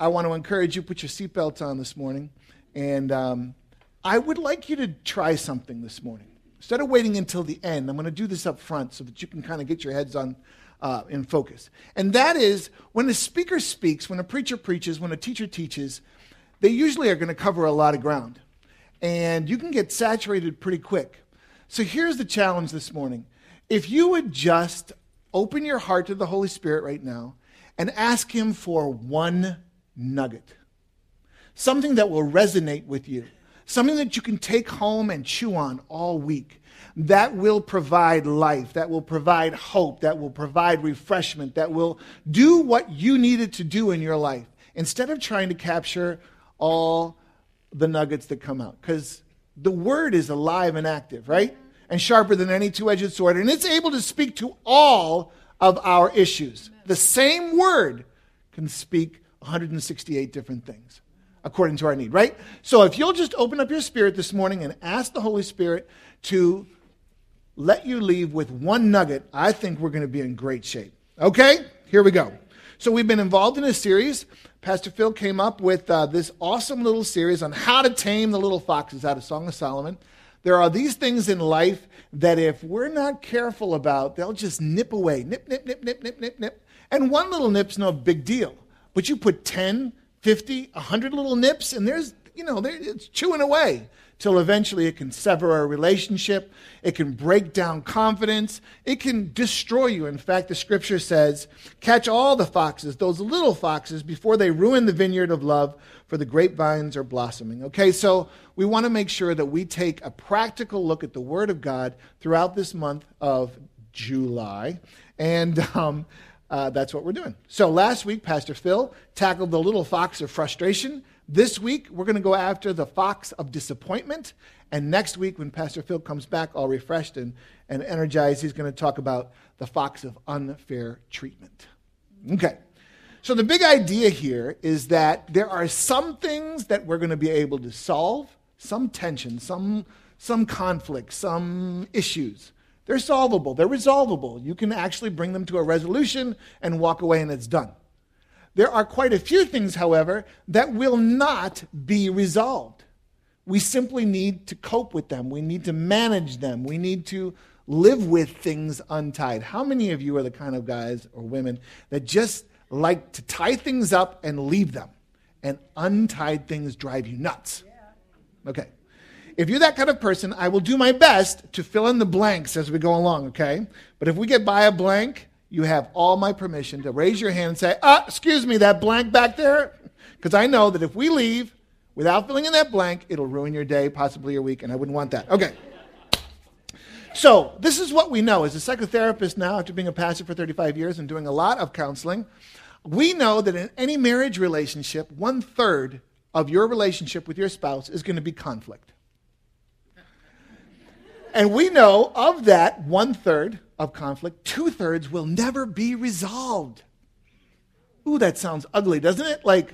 I want to encourage you put your seatbelts on this morning. And um, I would like you to try something this morning. Instead of waiting until the end, I'm going to do this up front so that you can kind of get your heads on uh, in focus. And that is when a speaker speaks, when a preacher preaches, when a teacher teaches, they usually are going to cover a lot of ground. And you can get saturated pretty quick. So here's the challenge this morning. If you would just open your heart to the Holy Spirit right now and ask Him for one nugget, something that will resonate with you, something that you can take home and chew on all week, that will provide life, that will provide hope, that will provide refreshment, that will do what you needed to do in your life instead of trying to capture all the nuggets that come out. Because the word is alive and active, right? And sharper than any two edged sword. And it's able to speak to all of our issues. The same word can speak 168 different things according to our need, right? So if you'll just open up your spirit this morning and ask the Holy Spirit to let you leave with one nugget, I think we're going to be in great shape. Okay? Here we go. So we've been involved in a series. Pastor Phil came up with uh, this awesome little series on how to tame the little foxes out of Song of Solomon. There are these things in life that if we're not careful about, they'll just nip away. Nip, nip, nip, nip, nip, nip, nip. And one little nip's no big deal. But you put 10, 50, 100 little nips, and there's, you know, it's chewing away till eventually it can sever a relationship. It can break down confidence. It can destroy you. In fact, the scripture says, catch all the foxes, those little foxes, before they ruin the vineyard of love, for the grapevines are blossoming. Okay, so we want to make sure that we take a practical look at the Word of God throughout this month of July. And, um, uh, that's what we're doing. So last week, Pastor Phil tackled the little fox of frustration. This week, we're going to go after the fox of disappointment. And next week, when Pastor Phil comes back all refreshed and, and energized, he's going to talk about the fox of unfair treatment. Okay. So the big idea here is that there are some things that we're going to be able to solve, some tension, some, some conflict, some issues they're solvable, they're resolvable. You can actually bring them to a resolution and walk away and it's done. There are quite a few things, however, that will not be resolved. We simply need to cope with them. We need to manage them. We need to live with things untied. How many of you are the kind of guys or women that just like to tie things up and leave them? And untied things drive you nuts. Okay. If you're that kind of person, I will do my best to fill in the blanks as we go along, okay? But if we get by a blank, you have all my permission to raise your hand and say, ah, excuse me, that blank back there? Because I know that if we leave without filling in that blank, it'll ruin your day, possibly your week, and I wouldn't want that. Okay. So, this is what we know. As a psychotherapist now, after being a pastor for 35 years and doing a lot of counseling, we know that in any marriage relationship, one third of your relationship with your spouse is going to be conflict. And we know of that one third of conflict, two thirds will never be resolved. Ooh, that sounds ugly, doesn't it? Like,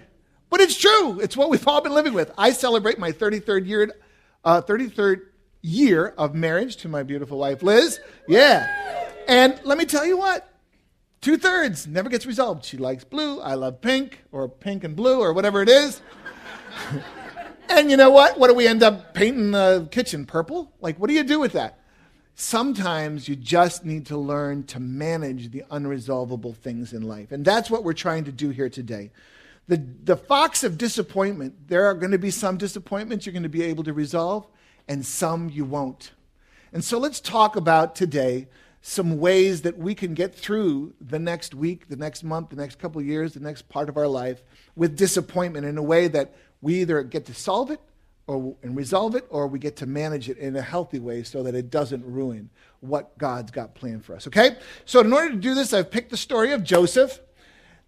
but it's true. It's what we've all been living with. I celebrate my 33rd year, uh, 33rd year of marriage to my beautiful wife, Liz. Yeah. And let me tell you what, two thirds never gets resolved. She likes blue. I love pink, or pink and blue, or whatever it is. And you know what? What do we end up painting the kitchen purple? Like, what do you do with that? Sometimes you just need to learn to manage the unresolvable things in life. And that's what we're trying to do here today. The, the fox of disappointment, there are going to be some disappointments you're going to be able to resolve, and some you won't. And so let's talk about today some ways that we can get through the next week, the next month, the next couple years, the next part of our life with disappointment in a way that we either get to solve it or, and resolve it, or we get to manage it in a healthy way so that it doesn't ruin what God's got planned for us. Okay? So, in order to do this, I've picked the story of Joseph.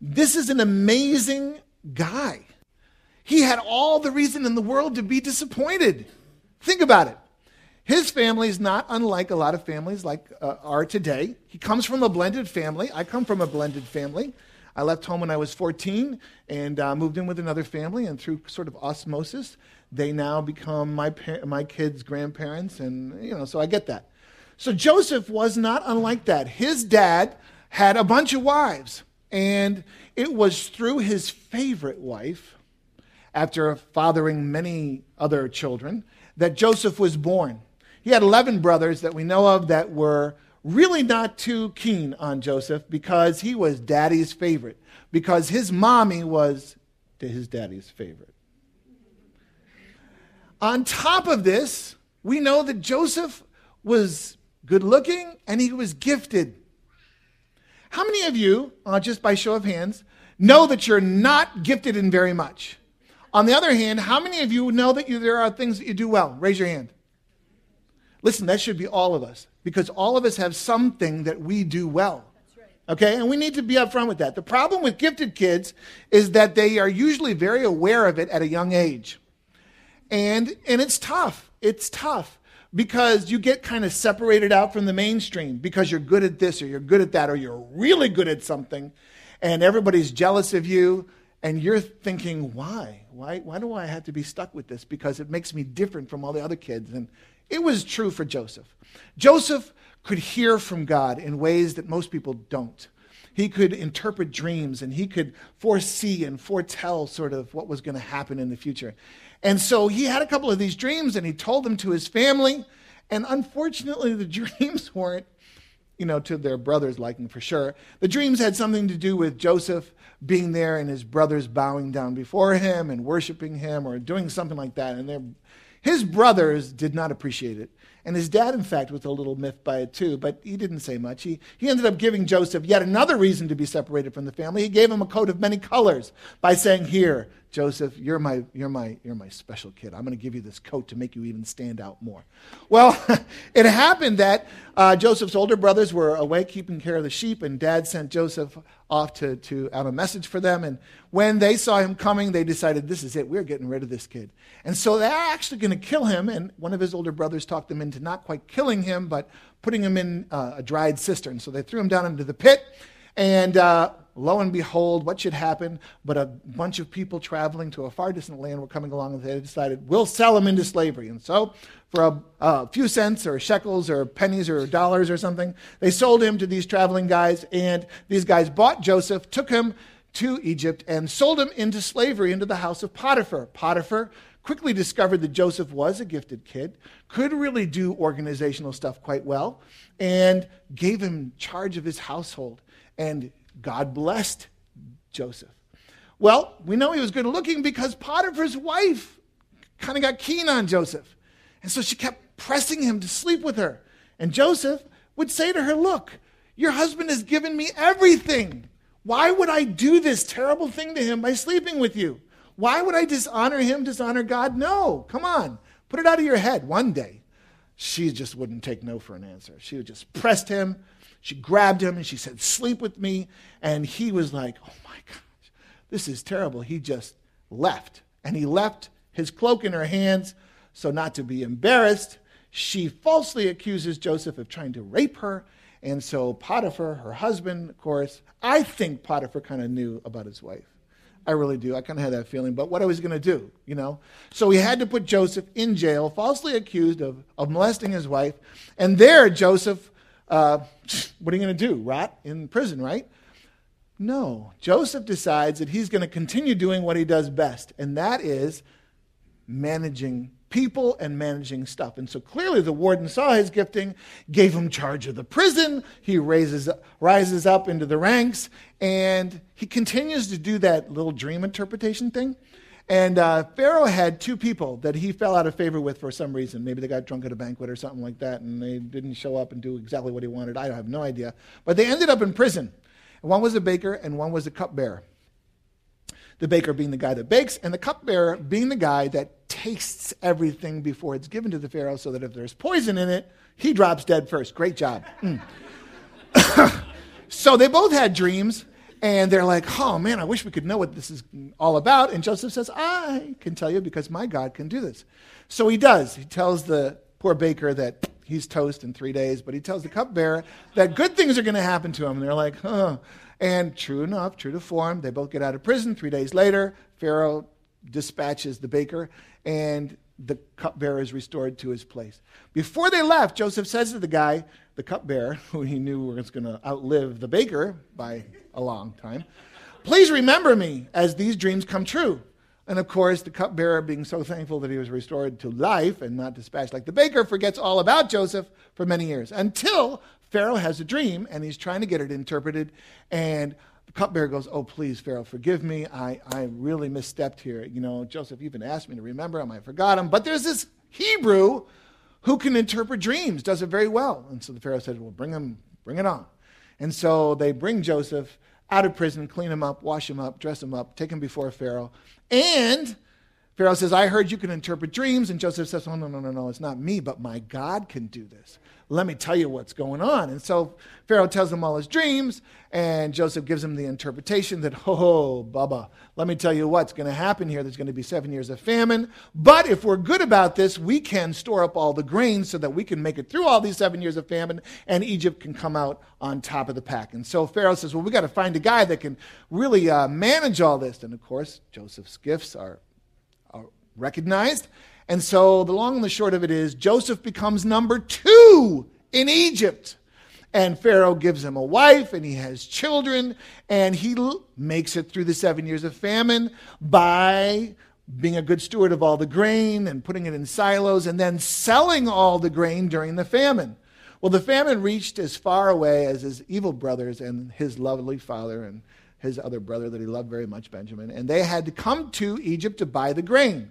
This is an amazing guy. He had all the reason in the world to be disappointed. Think about it. His family is not unlike a lot of families like uh, are today. He comes from a blended family. I come from a blended family. I left home when I was 14 and uh, moved in with another family, and through sort of osmosis, they now become my, my kids' grandparents, and, you know, so I get that. So Joseph was not unlike that. His dad had a bunch of wives. And it was through his favorite wife, after fathering many other children, that Joseph was born. He had 11 brothers that we know of that were really not too keen on Joseph because he was daddy's favorite, because his mommy was to his daddy's favorite. On top of this, we know that Joseph was good looking and he was gifted. How many of you, uh, just by show of hands, know that you're not gifted in very much? On the other hand, how many of you know that you, there are things that you do well? Raise your hand. Listen, that should be all of us because all of us have something that we do well. Okay, and we need to be upfront with that. The problem with gifted kids is that they are usually very aware of it at a young age. And, and it's tough. It's tough because you get kind of separated out from the mainstream because you're good at this or you're good at that or you're really good at something and everybody's jealous of you and you're thinking, why? Why, why do I have to be stuck with this? Because it makes me different from all the other kids. And it was true for Joseph. Joseph could hear from God in ways that most people don't. He could interpret dreams and he could foresee and foretell sort of what was going to happen in the future. And so he had a couple of these dreams and he told them to his family. And unfortunately, the dreams weren't, you know, to their brother's liking for sure. The dreams had something to do with Joseph being there and his brothers bowing down before him and worshiping him or doing something like that. And his brothers did not appreciate it. And his dad, in fact, was a little miffed by it too, but he didn't say much. He, he ended up giving Joseph yet another reason to be separated from the family. He gave him a coat of many colors by saying, Here, Joseph, you're my, you're my, you're my special kid. I'm going to give you this coat to make you even stand out more. Well, it happened that uh, Joseph's older brothers were away keeping care of the sheep, and dad sent Joseph off to, to have a message for them. And when they saw him coming, they decided, this is it. We're getting rid of this kid. And so they're actually going to kill him. And one of his older brothers talked them into not quite killing him, but putting him in uh, a dried cistern. So they threw him down into the pit. And uh, lo and behold, what should happen? But a bunch of people traveling to a far distant land were coming along and they decided, we'll sell him into slavery. And so, for a, a, few cents or shekels or pennies or dollars or something, they sold him to these traveling guys. And these guys bought Joseph, took him to Egypt, and sold him into slavery into the house of Potiphar. Potiphar quickly discovered that Joseph was a gifted kid, could really do organizational stuff quite well, and gave him charge of his household. And God blessed Joseph. Well, we know he was good looking because Potiphar's wife kind of got keen on Joseph. And so she kept pressing him to sleep with her. And Joseph would say to her, Look, your husband has given me everything. Why would I do this terrible thing to him by sleeping with you? Why would I dishonor him, dishonor God? No, come on. Put it out of your head one day. She just wouldn't take no for an answer. She would just press him she grabbed him and she said, Sleep with me. And he was like, Oh my gosh, this is terrible. He just left. And he left his cloak in her hands. So, not to be embarrassed, she falsely accuses Joseph of trying to rape her. And so, Potiphar, her husband, of course, I think Potiphar kind of knew about his wife. I really do. I kind of had that feeling. But what I was going to do, you know? So he had to put Joseph in jail, falsely accused of, of molesting his wife. And there, Joseph uh, what are you going to do? Rot in prison, right? No. Joseph decides that he's going to continue doing what he does best, and that is managing people and managing stuff. And so clearly the warden saw his gifting, gave him charge of the prison. He raises, rises up into the ranks, and he continues to do that little dream interpretation thing. And uh, Pharaoh had two people that he fell out of favor with for some reason. Maybe they got drunk at a banquet or something like that, and they didn't show up and do exactly what he wanted. I have no idea. But they ended up in prison. One was a baker, and one was a cupbearer. The baker being the guy that bakes, and the cupbearer being the guy that tastes everything before it's given to the Pharaoh so that if there's poison in it, he drops dead first. Great job. Mm. so they both had dreams and they're like, oh man, I wish we could know what this is all about. And Joseph says, I can tell you because my God can do this. So he does. He tells the poor baker that he's toast in three days, but he tells the cupbearer that good things are going to happen to him. And they're like, huh. And true enough, true to form, they both get out of prison. Three days later, Pharaoh dispatches the baker, and the cupbearer is restored to his place. Before they left, Joseph says to the guy, the cupbearer, who he knew was going to outlive the baker by a long time, please remember me as these dreams come true. And of course, the cupbearer, being so thankful that he was restored to life and not dispatched like the baker, forgets all about Joseph for many years until Pharaoh has a dream and he's trying to get it interpreted. And the cupbearer goes, Oh, please, Pharaoh, forgive me. I, I really misstepped here. You know, Joseph even asked me to remember him. I forgot him. But there's this Hebrew who can interpret dreams, does it very well. And so the Pharaoh said, Well, bring him, bring it on. And so they bring Joseph out of prison, clean him up, wash him up, dress him up, take him before Pharaoh. And Pharaoh says, I heard you can interpret dreams. And Joseph says, Oh, no, no, no, no, it's not me, but my God can do this. Let me tell you what's going on. And so Pharaoh tells him all his dreams, and Joseph gives him the interpretation that, oh, Bubba, let me tell you what's going to happen here. There's going to be seven years of famine. But if we're good about this, we can store up all the grain so that we can make it through all these seven years of famine, and Egypt can come out on top of the pack. And so Pharaoh says, well, we've got to find a guy that can really uh, manage all this. And of course, Joseph's gifts are, are recognized. And so the long and the short of it is Joseph becomes number two in Egypt. And Pharaoh gives him a wife, and he has children, and he l- makes it through the seven years of famine by being a good steward of all the grain and putting it in silos and then selling all the grain during the famine. Well, the famine reached as far away as his evil brothers and his lovely father and his other brother that he loved very much, Benjamin, and they had to come to Egypt to buy the grain.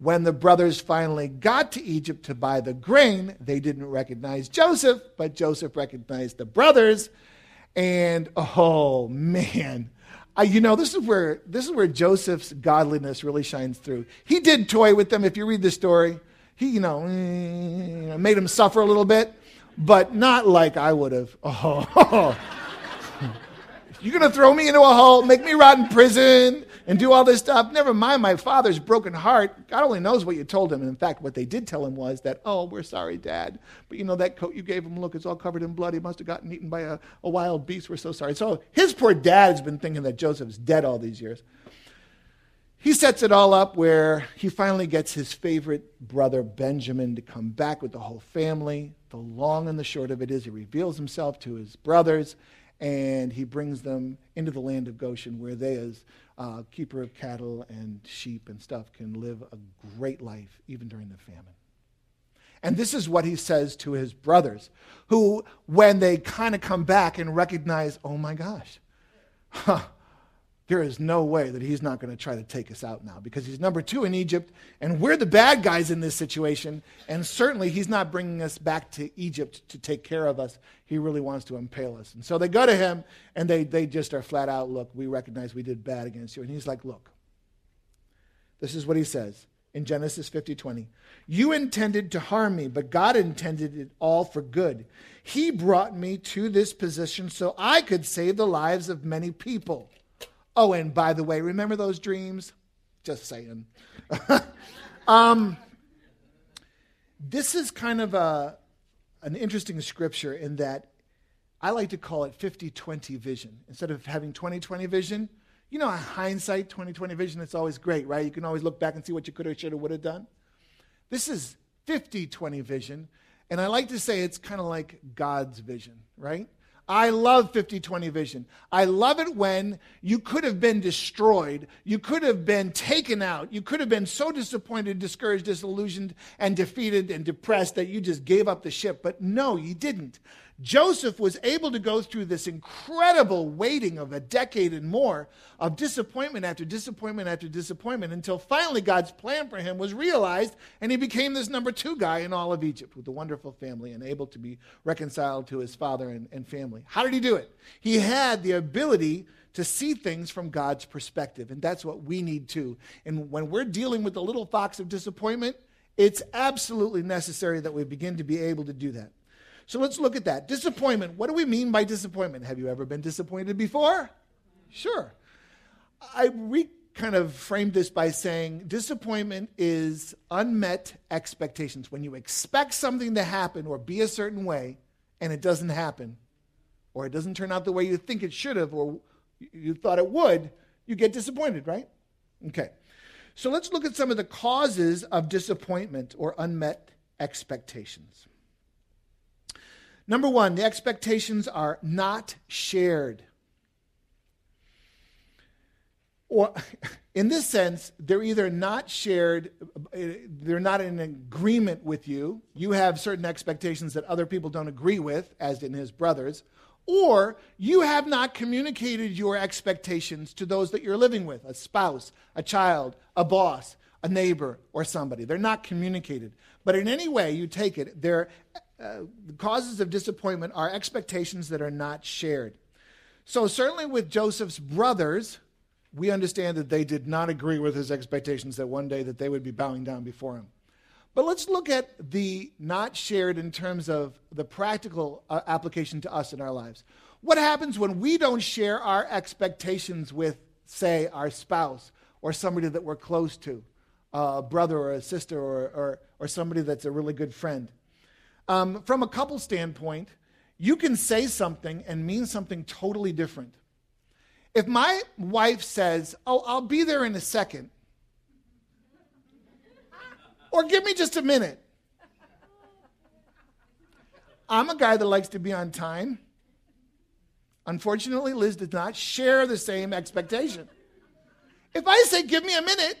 When the brothers finally got to Egypt to buy the grain, they didn't recognize Joseph, but Joseph recognized the brothers. And oh man, I, you know this is where this is where Joseph's godliness really shines through. He did toy with them. If you read the story, he you know eh, made them suffer a little bit, but not like I would have. Oh, you're gonna throw me into a hole, make me rot in prison and do all this stuff. Never mind my father's broken heart. God only knows what you told him. And in fact, what they did tell him was that, oh, we're sorry, Dad. But you know, that coat you gave him, look, it's all covered in blood. He must have gotten eaten by a, a wild beast. We're so sorry. So his poor dad's been thinking that Joseph's dead all these years. He sets it all up where he finally gets his favorite brother, Benjamin, to come back with the whole family. The long and the short of it is he reveals himself to his brothers and he brings them into the land of Goshen where they, as uh, keeper of cattle and sheep and stuff, can live a great life even during the famine. And this is what he says to his brothers, who, when they kind of come back and recognize, oh my gosh, huh, there is no way that he's not going to try to take us out now because he's number two in Egypt, and we're the bad guys in this situation. And certainly, he's not bringing us back to Egypt to take care of us. He really wants to impale us. And so they go to him, and they, they just are flat out look, we recognize we did bad against you. And he's like, look, this is what he says in Genesis 50 20. You intended to harm me, but God intended it all for good. He brought me to this position so I could save the lives of many people. Oh, and by the way, remember those dreams? Just saying. um, this is kind of a, an interesting scripture in that I like to call it 50 20 vision. Instead of having 20 20 vision, you know, a hindsight 20 20 vision, it's always great, right? You can always look back and see what you could have, should have, would have done. This is 50 20 vision. And I like to say it's kind of like God's vision, right? I love 50 20 vision. I love it when you could have been destroyed, you could have been taken out, you could have been so disappointed, discouraged, disillusioned, and defeated and depressed that you just gave up the ship. But no, you didn't. Joseph was able to go through this incredible waiting of a decade and more of disappointment after disappointment after disappointment until finally God's plan for him was realized and he became this number two guy in all of Egypt with a wonderful family and able to be reconciled to his father and, and family. How did he do it? He had the ability to see things from God's perspective, and that's what we need too. And when we're dealing with the little fox of disappointment, it's absolutely necessary that we begin to be able to do that. So let's look at that. Disappointment. What do we mean by disappointment? Have you ever been disappointed before? Sure. I re kind of framed this by saying disappointment is unmet expectations. When you expect something to happen or be a certain way and it doesn't happen, or it doesn't turn out the way you think it should have or you thought it would, you get disappointed, right? Okay. So let's look at some of the causes of disappointment or unmet expectations. Number one, the expectations are not shared. Or, in this sense, they're either not shared, uh, they're not in agreement with you. You have certain expectations that other people don't agree with, as in his brothers, or you have not communicated your expectations to those that you're living with a spouse, a child, a boss, a neighbor, or somebody. They're not communicated. But in any way you take it, they're uh, the causes of disappointment are expectations that are not shared. So, certainly with Joseph's brothers, we understand that they did not agree with his expectations that one day that they would be bowing down before him. But let's look at the not shared in terms of the practical uh, application to us in our lives. What happens when we don't share our expectations with, say, our spouse or somebody that we're close to, a brother or a sister or, or, or somebody that's a really good friend? Um, from a couple standpoint, you can say something and mean something totally different. If my wife says, Oh, I'll be there in a second, or give me just a minute, I'm a guy that likes to be on time. Unfortunately, Liz does not share the same expectation. If I say, Give me a minute,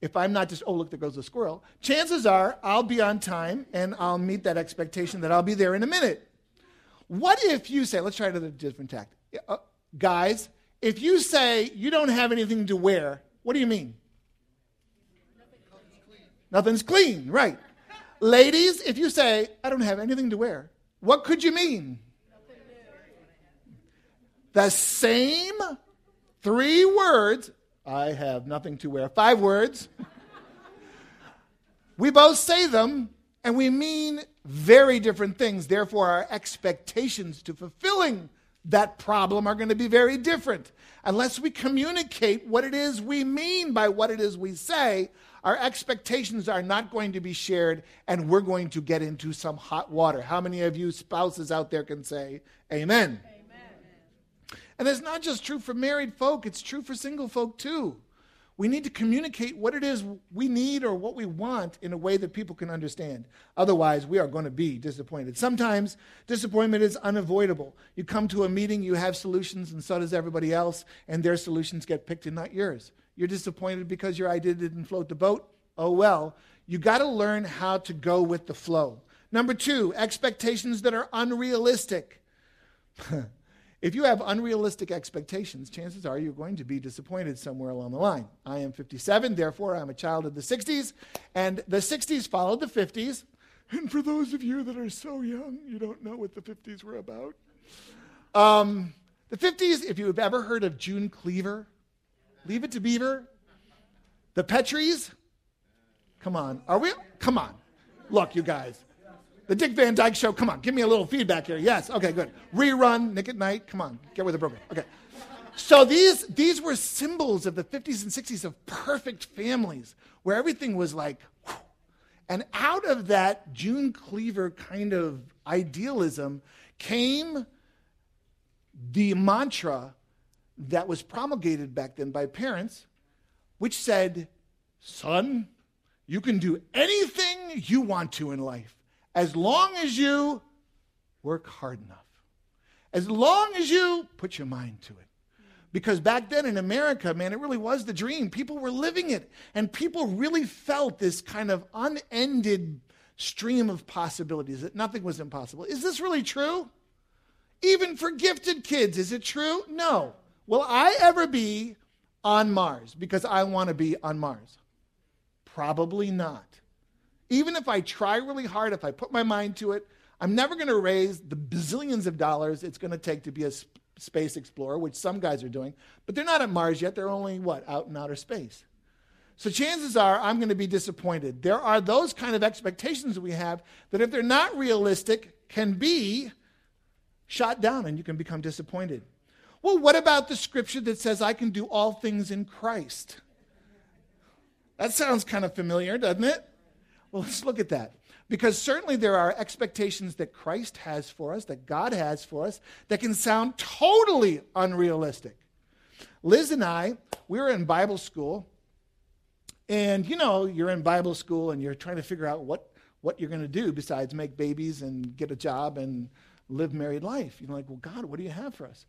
if I'm not just, oh, look, there goes the squirrel, chances are I'll be on time and I'll meet that expectation that I'll be there in a minute. What if you say, let's try another different tactic. Uh, guys, if you say you don't have anything to wear, what do you mean? Nothing's clean, Nothing's clean right. Ladies, if you say, I don't have anything to wear, what could you mean? The same three words I have nothing to wear. Five words. we both say them, and we mean very different things. Therefore, our expectations to fulfilling that problem are going to be very different. Unless we communicate what it is we mean by what it is we say, our expectations are not going to be shared, and we're going to get into some hot water. How many of you spouses out there can say, Amen? And it's not just true for married folk, it's true for single folk too. We need to communicate what it is we need or what we want in a way that people can understand. Otherwise, we are going to be disappointed. Sometimes disappointment is unavoidable. You come to a meeting, you have solutions, and so does everybody else, and their solutions get picked and not yours. You're disappointed because your idea didn't float the boat. Oh well. You got to learn how to go with the flow. Number two, expectations that are unrealistic. If you have unrealistic expectations, chances are you're going to be disappointed somewhere along the line. I am 57, therefore I'm a child of the 60s, and the 60s followed the 50s. And for those of you that are so young, you don't know what the 50s were about. Um, the 50s, if you've ever heard of June Cleaver, Leave It to Beaver, the Petries, come on, are we? Come on. Look, you guys, the Dick Van Dyke Show. Come on, give me a little feedback here. Yes, okay, good. Rerun, Nick at Nite. Come on, get with the program. Okay. So these, these were symbols of the 50s and 60s of perfect families where everything was like, whew. and out of that June Cleaver kind of idealism came the mantra that was promulgated back then by parents, which said, Son, you can do anything you want to in life as long as you work hard enough, as long as you put your mind to it. Because back then in America, man, it really was the dream. People were living it, and people really felt this kind of unended stream of possibilities that nothing was impossible. Is this really true? Even for gifted kids, is it true? No. Will I ever be on Mars because I want to be on Mars? Probably not. Even if I try really hard, if I put my mind to it, I'm never going to raise the bazillions of dollars it's going to take to be a sp- space explorer, which some guys are doing. But they're not at Mars yet. They're only, what, out in outer space. So chances are I'm going to be disappointed. There are those kind of expectations that we have that, if they're not realistic, can be shot down and you can become disappointed. Well, what about the scripture that says I can do all things in Christ? That sounds kind of familiar, doesn't it? Well, let's look at that. Because certainly there are expectations that Christ has for us, that God has for us, that can sound totally unrealistic. Liz and I, we were in Bible school, and you know, you're in Bible school and you're trying to figure out what, what you're going to do besides make babies and get a job and live married life. You're like, well, God, what do you have for us?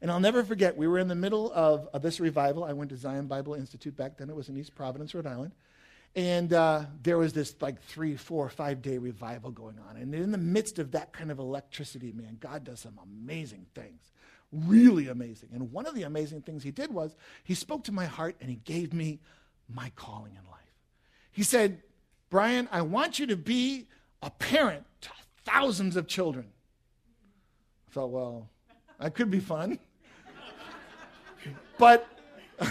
And I'll never forget, we were in the middle of, of this revival. I went to Zion Bible Institute back then. It was in East Providence, Rhode Island. And uh, there was this like three, four, five day revival going on. And in the midst of that kind of electricity, man, God does some amazing things. Really amazing. And one of the amazing things he did was he spoke to my heart and he gave me my calling in life. He said, Brian, I want you to be a parent to thousands of children. I thought, well, that could be fun. but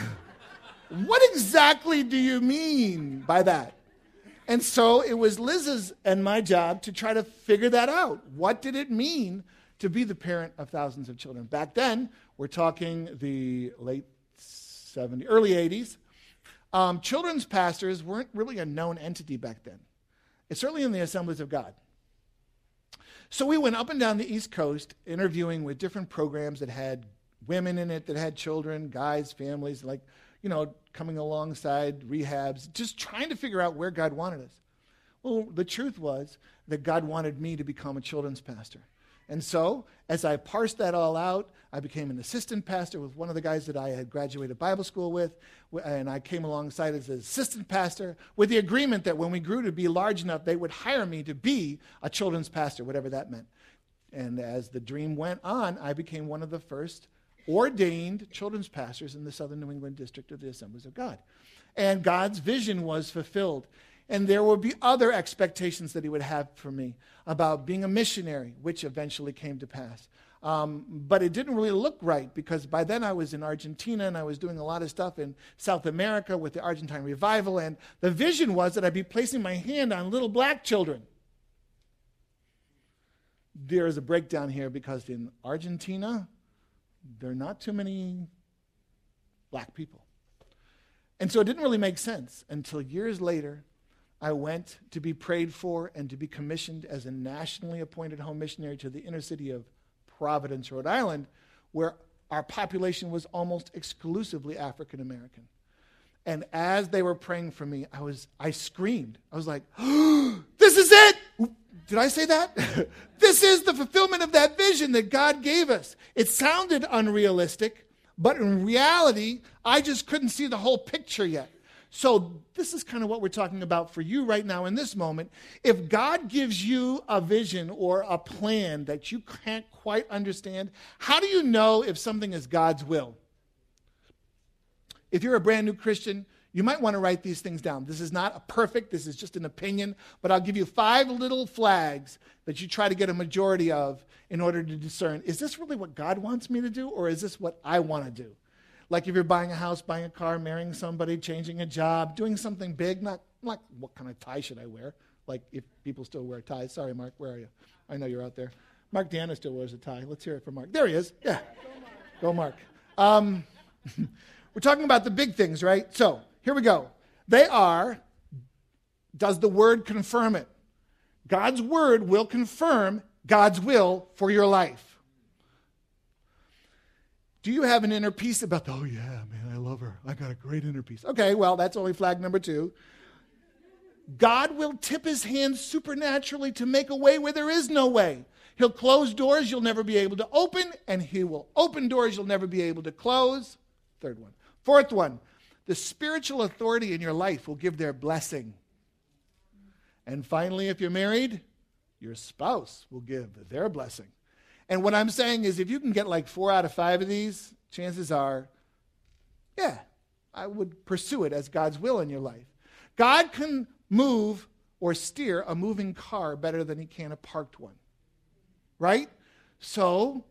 what exactly do you mean by that? And so it was Liz's and my job to try to figure that out. What did it mean to be the parent of thousands of children? Back then, we're talking the late 70s, early 80s. Um, children's pastors weren't really a known entity back then. It's certainly in the assemblies of God. So we went up and down the East Coast interviewing with different programs that had women in it, that had children, guys, families, like you know, coming alongside rehabs, just trying to figure out where God wanted us. Well, the truth was that God wanted me to become a children's pastor. And so, as I parsed that all out, I became an assistant pastor with one of the guys that I had graduated Bible school with. And I came alongside as an assistant pastor with the agreement that when we grew to be large enough, they would hire me to be a children's pastor, whatever that meant. And as the dream went on, I became one of the first ordained children's pastors in the southern New England district of the Assemblies of God. And God's vision was fulfilled. And there would be other expectations that he would have for me about being a missionary, which eventually came to pass. Um, but it didn't really look right because by then I was in Argentina and I was doing a lot of stuff in South America with the Argentine revival. And the vision was that I'd be placing my hand on little black children. There is a breakdown here because in Argentina, there are not too many black people. And so it didn't really make sense until years later, I went to be prayed for and to be commissioned as a nationally appointed home missionary to the inner city of Providence, Rhode Island, where our population was almost exclusively African American. And as they were praying for me, I was I screamed. I was like, oh, "This is it! Did I say that? this is the fulfillment of that vision that God gave us. It sounded unrealistic, but in reality, I just couldn't see the whole picture yet. So, this is kind of what we're talking about for you right now in this moment. If God gives you a vision or a plan that you can't quite understand, how do you know if something is God's will? If you're a brand new Christian, you might want to write these things down. This is not a perfect, this is just an opinion, but I'll give you five little flags that you try to get a majority of in order to discern is this really what God wants me to do, or is this what I want to do? Like if you're buying a house, buying a car, marrying somebody, changing a job, doing something big, not like what kind of tie should I wear? Like if people still wear ties. Sorry, Mark, where are you? I know you're out there. Mark Deanna still wears a tie. Let's hear it from Mark. There he is. Yeah. Go, Mark. Go, Mark. Um, we're talking about the big things, right? So here we go. They are, does the word confirm it? God's word will confirm God's will for your life. Do you have an inner peace about, the, oh yeah, man, I love her. I got a great inner peace. Okay, well, that's only flag number two. God will tip his hand supernaturally to make a way where there is no way. He'll close doors you'll never be able to open, and he will open doors you'll never be able to close. Third one. Fourth one, the spiritual authority in your life will give their blessing. And finally, if you're married, your spouse will give their blessing. And what I'm saying is, if you can get like four out of five of these, chances are, yeah, I would pursue it as God's will in your life. God can move or steer a moving car better than he can a parked one. Right? So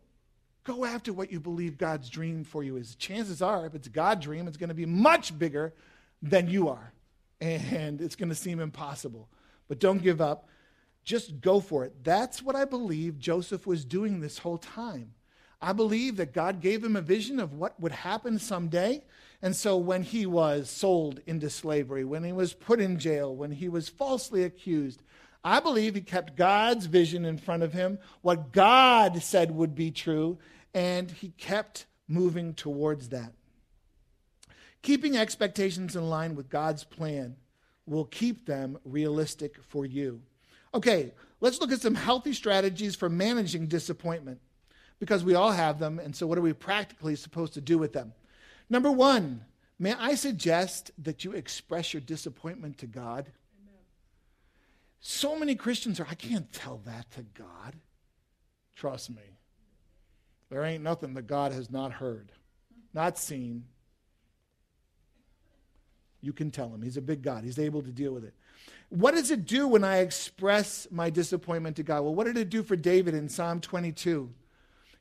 Go after what you believe God's dream for you is. Chances are, if it's God's dream, it's going to be much bigger than you are. And it's going to seem impossible. But don't give up. Just go for it. That's what I believe Joseph was doing this whole time. I believe that God gave him a vision of what would happen someday. And so when he was sold into slavery, when he was put in jail, when he was falsely accused, I believe he kept God's vision in front of him, what God said would be true, and he kept moving towards that. Keeping expectations in line with God's plan will keep them realistic for you. Okay, let's look at some healthy strategies for managing disappointment because we all have them. And so, what are we practically supposed to do with them? Number one, may I suggest that you express your disappointment to God? Amen. So many Christians are, I can't tell that to God. Trust me. There ain't nothing that God has not heard, not seen. You can tell him. He's a big God. He's able to deal with it. What does it do when I express my disappointment to God? Well, what did it do for David in Psalm 22?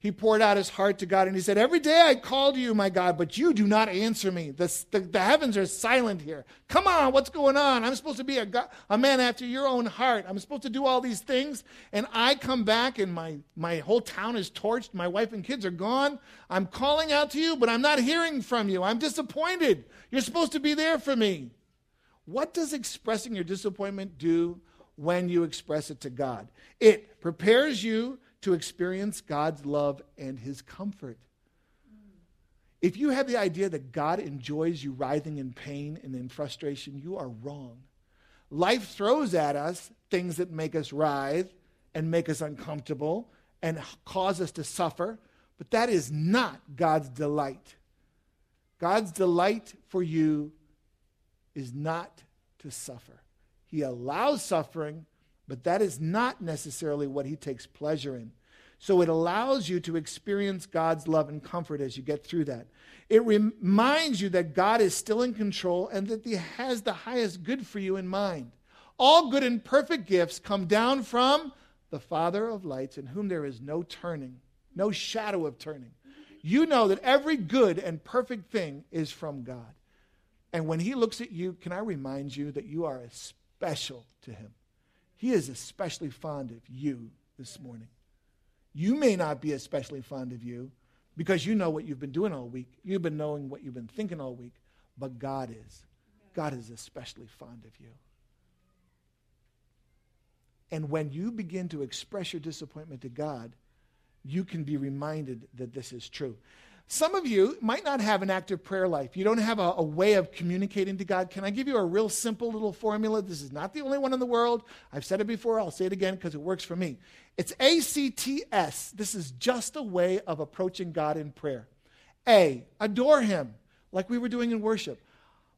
He poured out his heart to God and he said, Every day I call to you, my God, but you do not answer me. The, the, the heavens are silent here. Come on, what's going on? I'm supposed to be a, God, a man after your own heart. I'm supposed to do all these things. And I come back and my, my whole town is torched. My wife and kids are gone. I'm calling out to you, but I'm not hearing from you. I'm disappointed. You're supposed to be there for me. What does expressing your disappointment do when you express it to God? It prepares you to experience God's love and his comfort. If you have the idea that God enjoys you writhing in pain and in frustration, you are wrong. Life throws at us things that make us writhe and make us uncomfortable and cause us to suffer, but that is not God's delight. God's delight for you is not to suffer. He allows suffering but that is not necessarily what he takes pleasure in. So it allows you to experience God's love and comfort as you get through that. It reminds you that God is still in control and that He has the highest good for you in mind. All good and perfect gifts come down from the Father of lights, in whom there is no turning, no shadow of turning. You know that every good and perfect thing is from God. And when He looks at you, can I remind you that you are special to Him? He is especially fond of you this morning. You may not be especially fond of you because you know what you've been doing all week. You've been knowing what you've been thinking all week. But God is. God is especially fond of you. And when you begin to express your disappointment to God, you can be reminded that this is true. Some of you might not have an active prayer life. You don't have a, a, way of communicating to God. Can I give you a real simple little formula? This is not the only one in the world. I've said it before. I'll say it again because it works for me. It's ACTS. This is just a way of approaching God in prayer. A, adore Him, like we were doing in worship.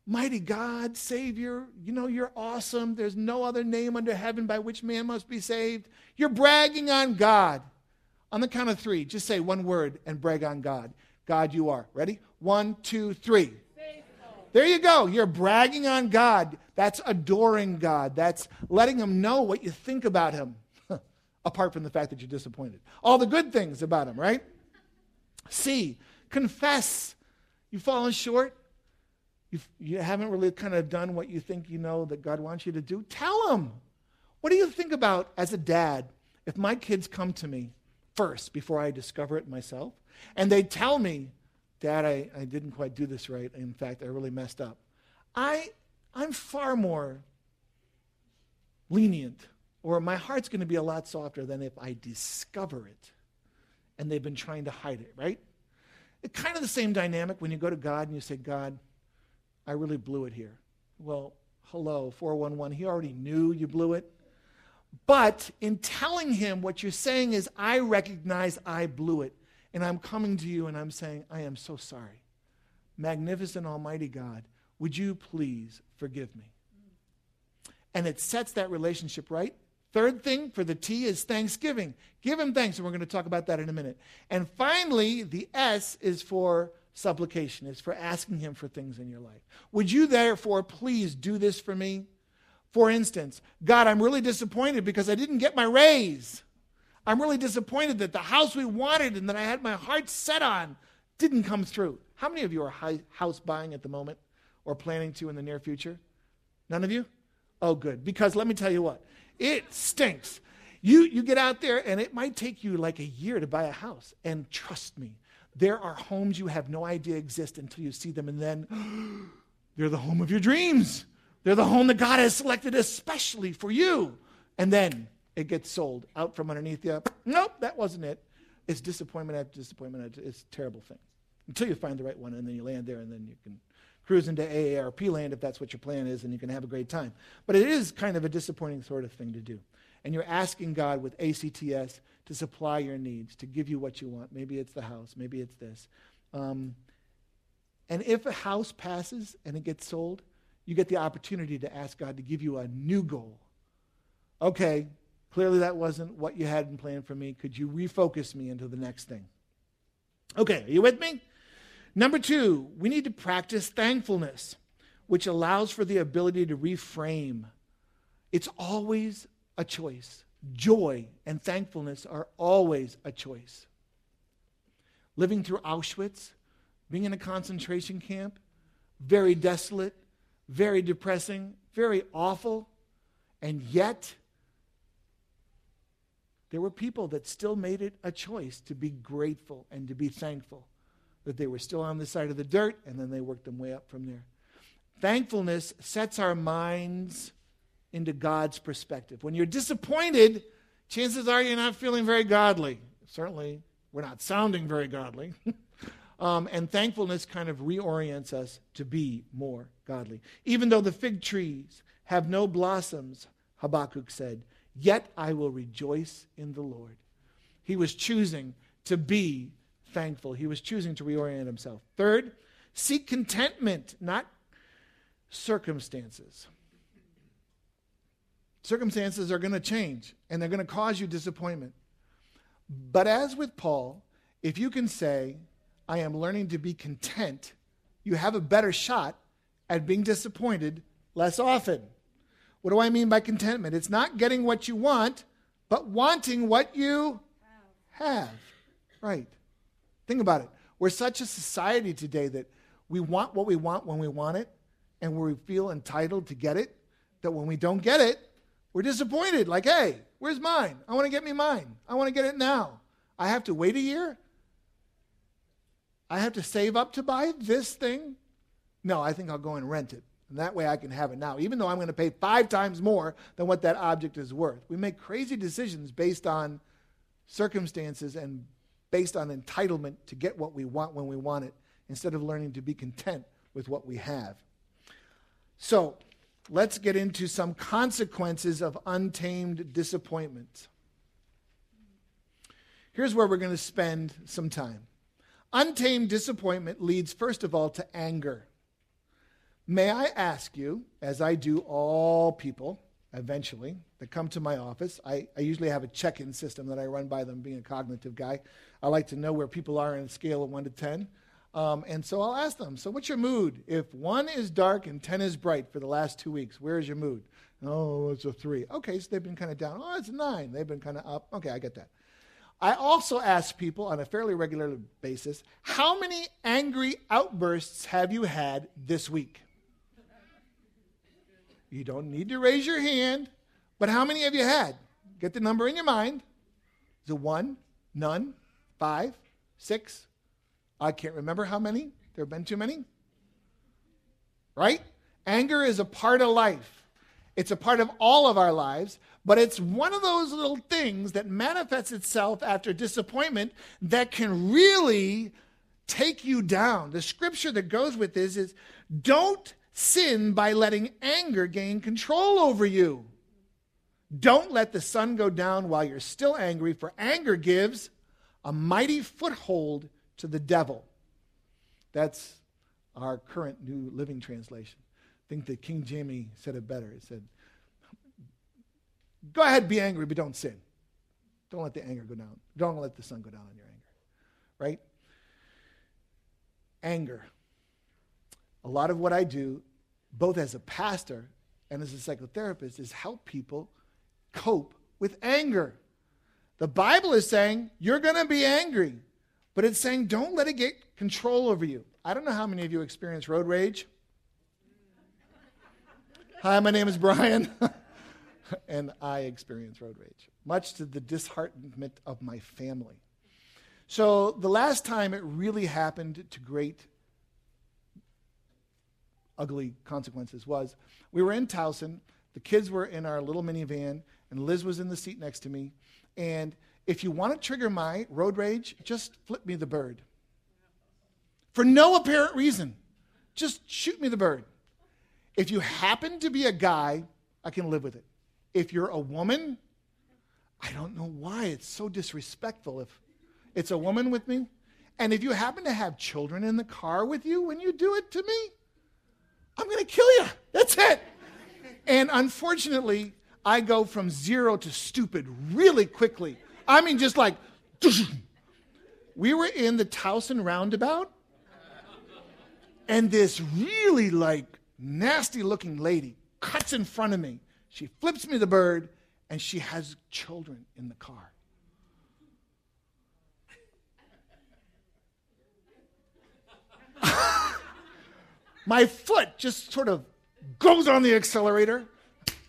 Mighty God, Savior, you know, you're awesome. There's no other name under heaven by which man must be saved. You're bragging on God. On the count of three, just say one word and brag on God. God you are. Ready? One, two, three. There you go. You're bragging on God. That's adoring God. That's letting Him know what you think about Him, apart from the fact that you're disappointed. All the good things about Him, right? C, confess. You've fallen short. You've, you haven't really kind of done what you think you know that God wants you to do. Tell Him. What do you think about as a dad if my kids come to me first before I discover it myself? And they tell me, Dad, I, I didn't quite do this right. In fact, I really messed up. I, I'm far more lenient, or my heart's going to be a lot softer than if I discover it and they've been trying to hide it, right? It's kind of the same dynamic when you go to God and you say, God, I really blew it here. Well, hello, 411. He already knew you blew it. But in telling him, what you're saying is, I recognize I blew it. And I'm coming to you and I'm saying, I am so sorry. Magnificent Almighty God, would you please forgive me? And it sets that relationship right. Third thing for the T is thanksgiving. Give him thanks, and we're going to talk about that in a minute. And finally, the S is for supplication, it's for asking him for things in your life. Would you therefore please do this for me? For instance, God, I'm really disappointed because I didn't get my raise. I'm really disappointed that the house we wanted and that I had my heart set on didn't come through. How many of you are house buying at the moment or planning to in the near future? None of you? Oh, good. Because let me tell you what, it stinks. You, you get out there and it might take you like a year to buy a house. And trust me, there are homes you have no idea exist until you see them, and then they're the home of your dreams. They're the home that God has selected especially for you. And then it gets sold out from underneath you. Nope, that wasn't it. It's disappointment after disappointment. It's a terrible thing. Until you find the right one, and then you land there, and then you can cruise into AARP land if that's what your plan is, and you can have a great time. But it is kind of a disappointing sort of thing to do. and you're asking God with ACTS to supply your needs, to give you what you want. Maybe it's the house, maybe it's this. Um, and if a house passes and it gets sold, you get the opportunity to ask God to give you a new goal. Okay, clearly that wasn't what you had in plan for me. Could you refocus me into the next thing? Okay, are you with me? Number two, we need to practice thankfulness, which allows for the ability to reframe. It's always a choice. Joy and thankfulness are always a choice. Living through Auschwitz, being in a concentration camp, very desolate, very depressing, very awful, and yet there were people that still made it a choice to be grateful and to be thankful that they were still on the side of the dirt, and then they worked them way up from there. Thankfulness sets our minds into God's perspective. When you're disappointed, chances are you're not feeling very godly. Certainly, we're not sounding very godly. um, and thankfulness kind of reorients us to be more godly. Even though the fig trees have no blossoms, Habakkuk said, yet I will rejoice in the Lord. He was choosing to be thankful. He was choosing to reorient himself. Third, seek contentment, not circumstances. Circumstances are going to change and they're going to cause you disappointment. But as with Paul, if you can say, I am learning to be content, you have a better shot at being disappointed less often. What do I mean by contentment? It's not getting what you want, but wanting what you have. Right. Think about it. We're such a society today that we want what we want when we want it, and we feel entitled to get it, that when we don't get it, we're disappointed. Like, hey, where's mine? I want to get me mine. I want to get it now. I have to wait a year? I have to save up to buy this thing? No, I think I'll go and rent it. And that way I can have it now, even though I'm going to pay five times more than what that object is worth. We make crazy decisions based on circumstances and based on entitlement to get what we want when we want it, instead of learning to be content with what we have. So, let's get into some consequences of untamed disappointment. Here's where we're going to spend some time. Untamed disappointment leads, first of all, to anger. May I ask you, as I do all people eventually that come to my office, I, I usually have a check in system that I run by them, being a cognitive guy. I like to know where people are on a scale of 1 to 10. Um, and so I'll ask them, so what's your mood? If 1 is dark and 10 is bright for the last two weeks, where is your mood? Oh, it's a 3. Okay, so they've been kind of down. Oh, it's a 9. They've been kind of up. Okay, I get that. I also ask people on a fairly regular basis, how many angry outbursts have you had this week? You don't need to raise your hand, but how many have you had? Get the number in your mind. Is it one? None? Five? Six? I can't remember how many. There have been too many. Right? Anger is a part of life. It's a part of all of our lives, but it's one of those little things that manifests itself after disappointment that can really take you down. The scripture that goes with this is don't sin by letting anger gain control over you. Don't let the sun go down while you're still angry, for anger gives a mighty foothold to the devil. That's our current New Living Translation. I think that King James said it better. He said, Go ahead, be angry, but don't sin. Don't let the anger go down. Don't let the sun go down on your anger. Right? Anger a lot of what I do, both as a pastor and as a psychotherapist, is help people cope with anger. The Bible is saying you're going to be angry, but it's saying don't let it get control over you. I don't know how many of you experience road rage. Hi, my name is Brian, and I experience road rage, much to the disheartenment of my family. So, the last time it really happened to great ugly consequences was we were in Towson, the kids were in our little minivan, and Liz was in the seat next to me. And if you want to trigger my road rage, just flip me the bird. For no apparent reason. Just shoot me the bird. If you happen to be a guy, I can live with it. If you're a woman, I don't know why it's so disrespectful if it's a woman with me. And if you happen to have children in the car with you when you do it to me, I'm going to kill you. That's it. And unfortunately, I go from zero to stupid really quickly. I mean, just like, we were in the Towson roundabout, and this really like nasty looking lady cuts in front of me. She flips me the bird, and she has children in the car. My foot just sort of goes on the accelerator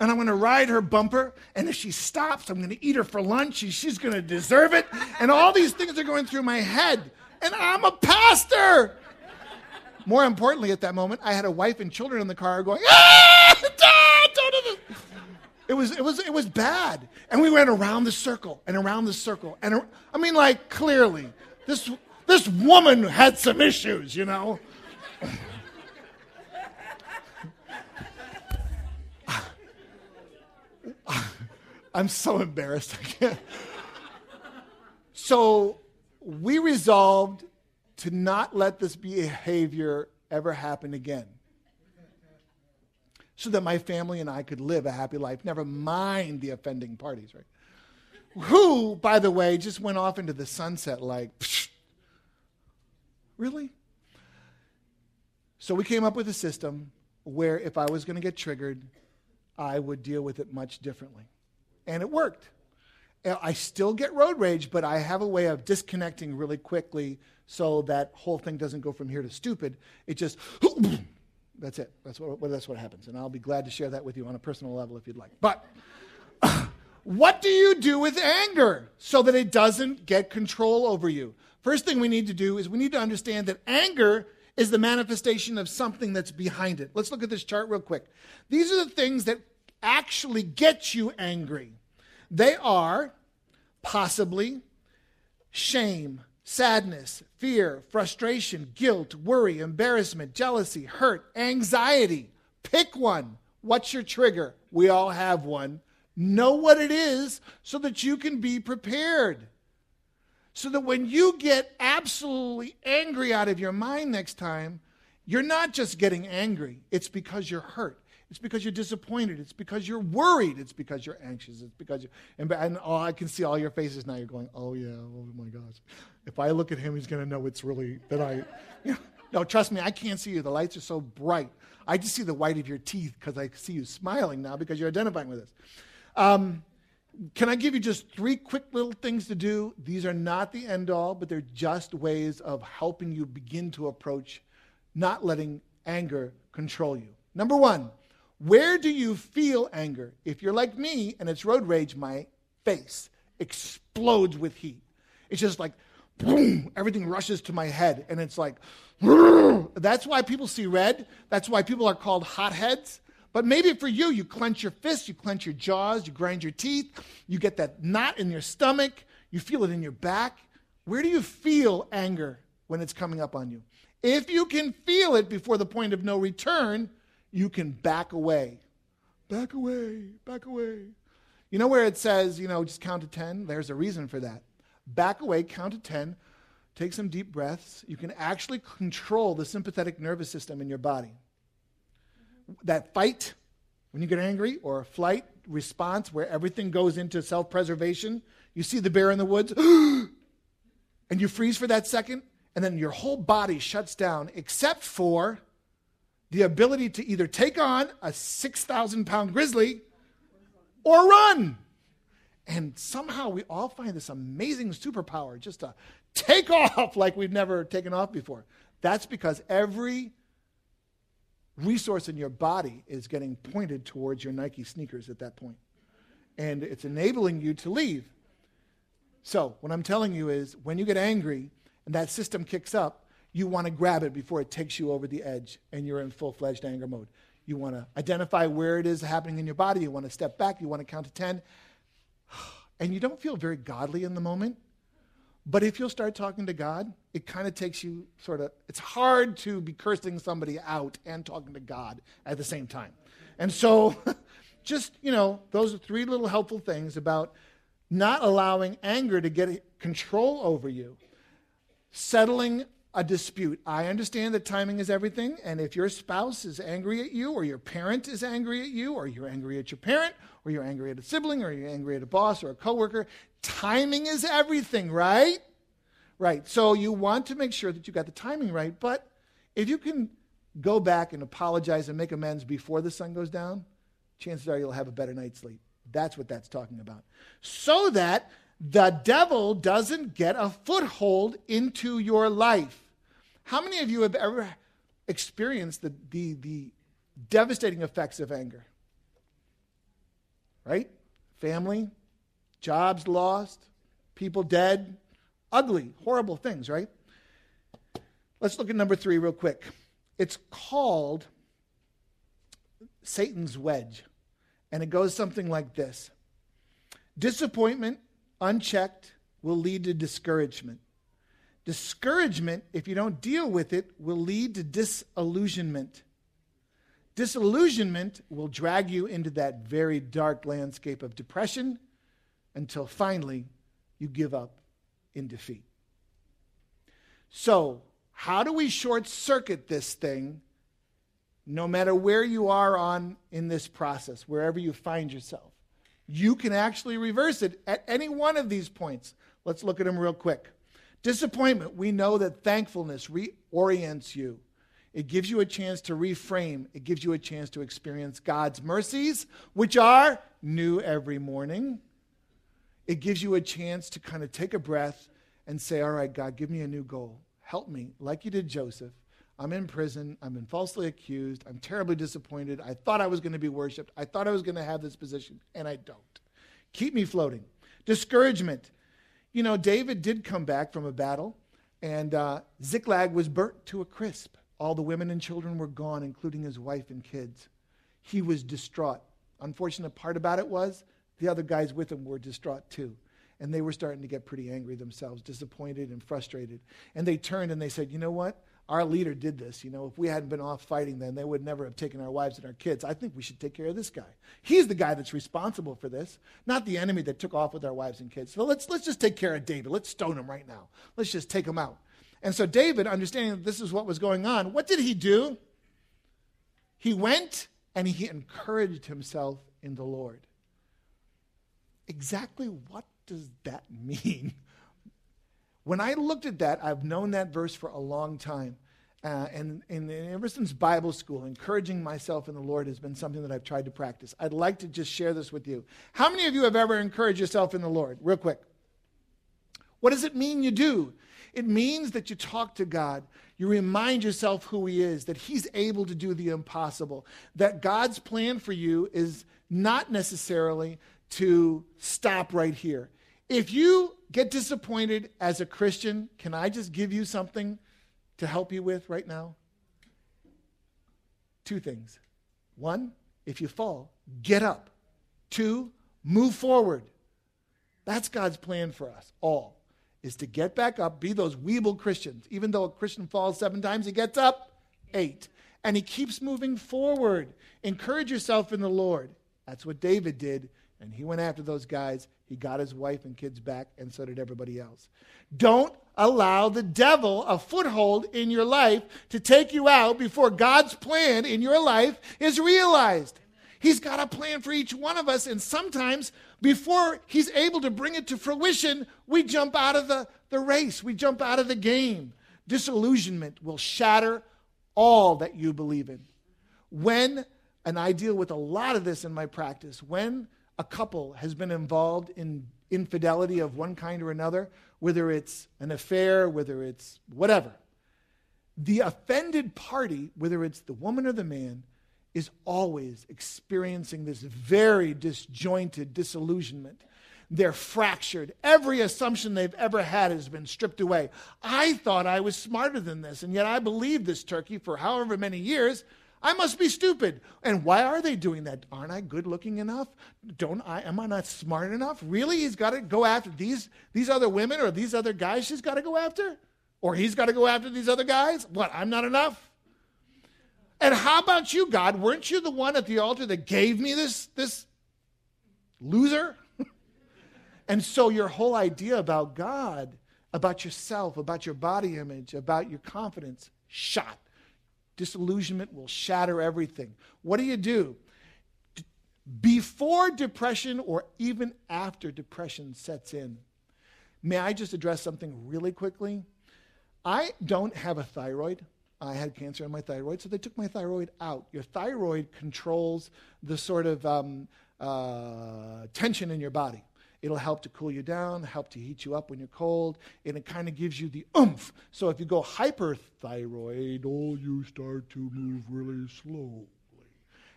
and I'm going to ride her bumper. And if she stops, I'm going to eat her for lunch. She's going to deserve it. And all these things are going through my head. And I'm a pastor. More importantly, at that moment, I had a wife and children in the car going, ah, It was, it, was, it was bad. And we went around the circle and around the circle. And I mean, like, clearly, this, this woman had some issues, you know? I'm so embarrassed. So we resolved to not let this behavior ever happen again. So that my family and I could live a happy life, never mind the offending parties, right? Who, by the way, just went off into the sunset like, Psh, really? So we came up with a system where if I was going to get triggered, I would deal with it much differently and it worked. Uh, I still get road rage, but I have a way of disconnecting really quickly so that whole thing doesn't go from here to stupid. It just, that's it. That's what, that's what happens. And I'll be glad to share that with you on a personal level if you'd like. But what do you do with anger so that it doesn't get control over you? First thing we need to do is we need to understand that anger is the manifestation of something that's behind it. Let's look at this chart real quick. These are the things that actually get you angry. They are possibly shame, sadness, fear, frustration, guilt, worry, embarrassment, jealousy, hurt, anxiety. Pick one. What's your trigger? We all have one. Know what it is so that you can be prepared. So that when you get absolutely angry out of your mind next time, you're not just getting angry, it's because you're hurt. It's because you're disappointed. It's because you're worried. It's because you're anxious. It's because you're, and, and oh, I can see all your faces now. You're going, oh yeah, oh my gosh. If I look at him, he's going to know it's really that I, you know, no, trust me, I can't see you. The lights are so bright. I just see the white of your teeth because I see you smiling now because you're identifying with us. Um, can I give you just three quick little things to do? These are not the end all, but they're just ways of helping you begin to approach not letting anger control you. Number one, where do you feel anger? If you're like me and it's road rage, my face explodes with heat. It's just like, boom, everything rushes to my head. And it's like, that's why people see red. That's why people are called hotheads. But maybe for you, you clench your fists, you clench your jaws, you grind your teeth, you get that knot in your stomach, you feel it in your back. Where do you feel anger when it's coming up on you? If you can feel it before the point of no return, you can back away. Back away, back away. You know where it says, you know, just count to 10? There's a reason for that. Back away, count to 10, take some deep breaths. You can actually control the sympathetic nervous system in your body. That fight, when you get angry, or flight response where everything goes into self preservation, you see the bear in the woods, and you freeze for that second, and then your whole body shuts down except for the ability to either take on a 6,000 pound grizzly or run. And somehow we all find this amazing superpower just to take off like we've never taken off before. That's because every resource in your body is getting pointed towards your Nike sneakers at that point. And it's enabling you to leave. So, what I'm telling you is when you get angry and that system kicks up, you want to grab it before it takes you over the edge and you're in full fledged anger mode. You want to identify where it is happening in your body. You want to step back. You want to count to 10. And you don't feel very godly in the moment. But if you'll start talking to God, it kind of takes you sort of, it's hard to be cursing somebody out and talking to God at the same time. And so, just, you know, those are three little helpful things about not allowing anger to get control over you, settling a dispute. I understand that timing is everything, and if your spouse is angry at you, or your parent is angry at you, or you're angry at your parent, or you're angry at a sibling, or you're angry at a boss or a coworker, timing is everything, right? Right. So you want to make sure that you got the timing right, but if you can go back and apologize and make amends before the sun goes down, chances are you'll have a better night's sleep. That's what that's talking about. So that the devil doesn't get a foothold into your life. How many of you have ever experienced the, the, the devastating effects of anger? Right? Family, jobs lost, people dead, ugly, horrible things, right? Let's look at number three real quick. It's called Satan's wedge, and it goes something like this Disappointment unchecked, will lead to discouragement. Discouragement, if you don't deal with it, will lead to disillusionment. Disillusionment will drag you into that very dark landscape of depression until finally you give up in defeat. So, how do we short circuit this thing no matter where you are on in this process, wherever you find yourself? you can actually reverse it at any one of these points. Let's look at them real quick. Disappointment, we know that thankfulness reorients you. It gives you a chance to reframe. It gives you a chance to experience God's mercies, which are new every morning. It gives you a chance to kind of take a breath and say, All right, God, give me a new goal. Help me, like you did Joseph. I'm in prison. I've been falsely accused. I'm terribly disappointed. I thought I was going to be worshiped. I thought I was going to have this position, and I don't. Keep me floating. Discouragement. You know, David did come back from a battle, and uh, Ziklag was burnt to a crisp. All the women and children were gone, including his wife and kids. He was distraught. Unfortunate part about it was the other guys with him were distraught too. And they were starting to get pretty angry themselves, disappointed and frustrated. And they turned and they said, You know what? Our leader did this. You know, if we hadn't been off fighting then, they would never have taken our wives and our kids. I think we should take care of this guy. He's the guy that's responsible for this, not the enemy that took off with our wives and kids. So let's, let's just take care of David. Let's stone him right now. Let's just take him out. And so David, understanding that this is what was going on, what did he do? He went and he encouraged himself in the Lord. Exactly what does that mean? When I looked at that, I've known that verse for a long time. Uh, and, and, ever since Bible school, encouraging myself in the Lord has been something that I've tried to practice. I'd like to just share this with you. How many of you have ever encouraged yourself in the Lord? Real quick. What does it mean you do? It means that you talk to God. You remind yourself who He is, that He's able to do the impossible, that God's plan for you is not necessarily to stop right here. If you get disappointed as a Christian, can I just give you something to help you with right now? Two things. One, if you fall, get up. Two, move forward. That's God's plan for us all, is to get back up, be those weeble Christians. Even though a Christian falls seven times, he gets up eight. And he keeps moving forward. Encourage yourself in the Lord. That's what David did and he went after those guys. He got his wife and kids back, and so did everybody else. Don't allow the devil a foothold in your life to take you out before God's plan in your life is realized. He's got a plan for each one of us, and sometimes before he's able to bring it to fruition, we jump out of the, the race, we jump out of the game. Disillusionment will shatter all that you believe in. When, and I deal with a lot of this in my practice, when a couple has been involved in infidelity of one kind or another, whether it's an affair, whether it's whatever, the offended party, whether it's the woman or the man, is always experiencing this very disjointed disillusionment. They're fractured. Every assumption they've ever had has been stripped away. I thought I was smarter than this, and yet I believed this turkey for however many years. I must be stupid. And why are they doing that? Aren't I good looking enough? Don't I am I not smart enough? Really? He's got to go after these these other women or these other guys she's got to go after? Or he's got to go after these other guys? What? I'm not enough? And how about you, God? Weren't you the one at the altar that gave me this this loser? And so your whole idea about God, about yourself, about your body image, about your confidence, shot. Disillusionment will shatter everything. What do you do? Before depression or even after depression sets in, may I just address something really quickly? I don't have a thyroid. I had cancer in my thyroid, so they took my thyroid out. Your thyroid controls the sort of um, uh, tension in your body. It'll help to cool you down, help to heat you up when you're cold, and it kind of gives you the oomph. So if you go hypothyroid, oh, you start to move really slowly.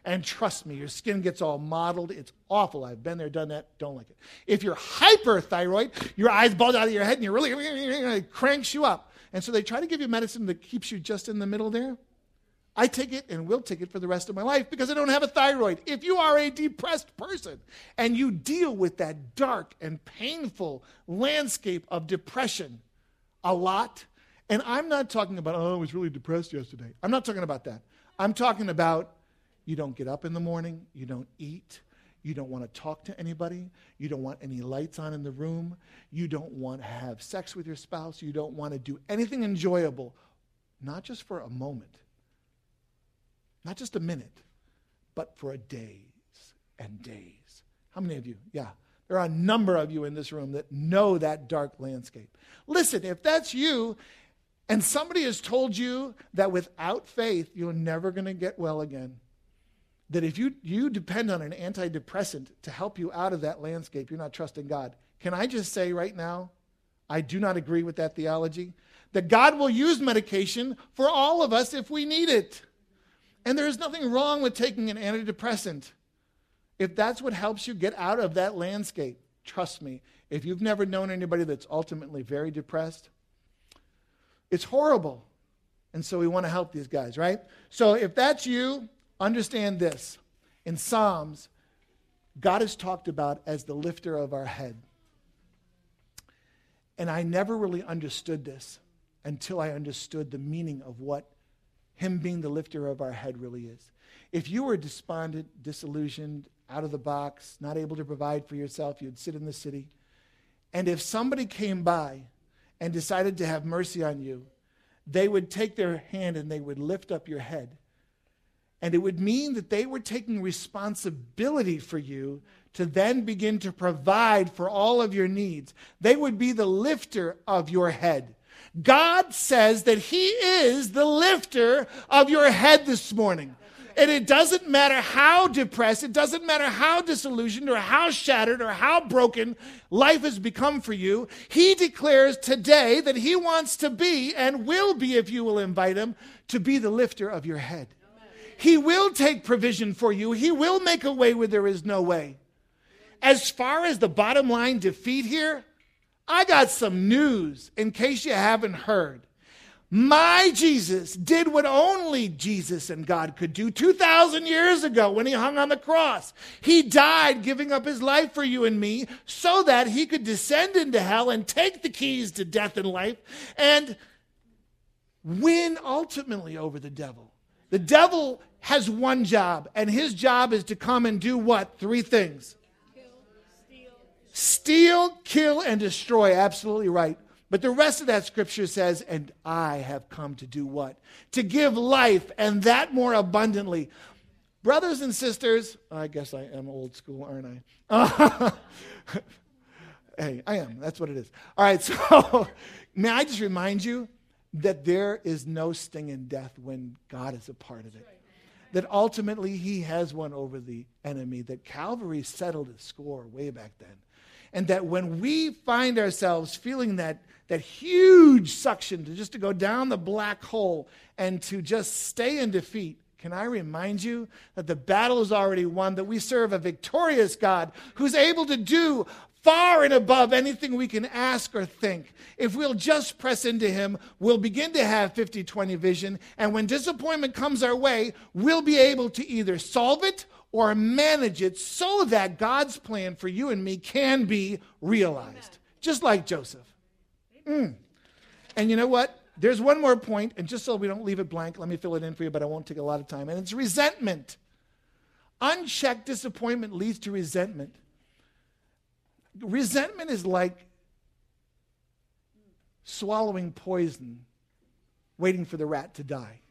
And trust me, your skin gets all mottled. It's awful. I've been there, done that, don't like it. If you're hyperthyroid, your eyes bulge out of your head and you're really, it cranks you up. And so they try to give you medicine that keeps you just in the middle there. I take it and will take it for the rest of my life because I don't have a thyroid. If you are a depressed person and you deal with that dark and painful landscape of depression a lot, and I'm not talking about, oh, I was really depressed yesterday. I'm not talking about that. I'm talking about you don't get up in the morning, you don't eat, you don't want to talk to anybody, you don't want any lights on in the room, you don't want to have sex with your spouse, you don't want to do anything enjoyable, not just for a moment not just a minute, but for days and days. How many of you? Yeah. There are a number of you in this room that know that dark landscape. Listen, if that's you, and somebody has told you that without faith, you're never going to get well again, that if you, you depend on an antidepressant to help you out of that landscape, you're not trusting God. Can I just say right now, I do not agree with that theology. That God will use medication for all of us if we need it. And there is nothing wrong with taking an antidepressant. If that's what helps you get out of that landscape, trust me, if you've never known anybody that's ultimately very depressed, it's horrible. And so we want to help these guys, right? So if that's you, understand this. In Psalms, God is talked about as the lifter of our head. And I never really understood this until I understood the meaning of what him being the lifter of our head really is. If you were despondent, disillusioned, out of the box, not able to provide for yourself, you'd sit in the city. And if somebody came by and decided to have mercy on you, they would take their hand and they would lift up your head. And it would mean that they were taking responsibility for you to then begin to provide for all of your needs. They would be the lifter of your head. God says that He is the lifter of your head this morning. And it doesn't matter how depressed, it doesn't matter how disillusioned or how shattered or how broken life has become for you. He declares today that He wants to be and will be, if you will invite Him, to be the lifter of your head. He will take provision for you, He will make a way where there is no way. As far as the bottom line defeat here, I got some news in case you haven't heard. My Jesus did what only Jesus and God could do 2,000 years ago when he hung on the cross. He died giving up his life for you and me so that he could descend into hell and take the keys to death and life and win ultimately over the devil. The devil has one job, and his job is to come and do what? Three things Steal, kill, and destroy. Absolutely right. But the rest of that scripture says, and I have come to do what? To give life and that more abundantly. Brothers and sisters, I guess I am old school, aren't I? hey, I am. That's what it is. All right, so may I just remind you that there is no sting in death when God is a part of it. That ultimately he has won over the enemy, that Calvary settled his score way back then. And that when we find ourselves feeling that, that huge suction to just to go down the black hole and to just stay in defeat, can I remind you that the battle is already won, that we serve a victorious God who's able to do far and above anything we can ask or think. If we'll just press into Him, we'll begin to have 50 20 vision. And when disappointment comes our way, we'll be able to either solve it or manage it so that God's plan for you and me can be realized, just like Joseph. Mm. And you know what? There's one more point, and just so we don't leave it blank, let me fill it in for you, but I won't take a lot of time. And it's resentment. Unchecked disappointment leads to resentment. Resentment is like swallowing poison, waiting for the rat to die.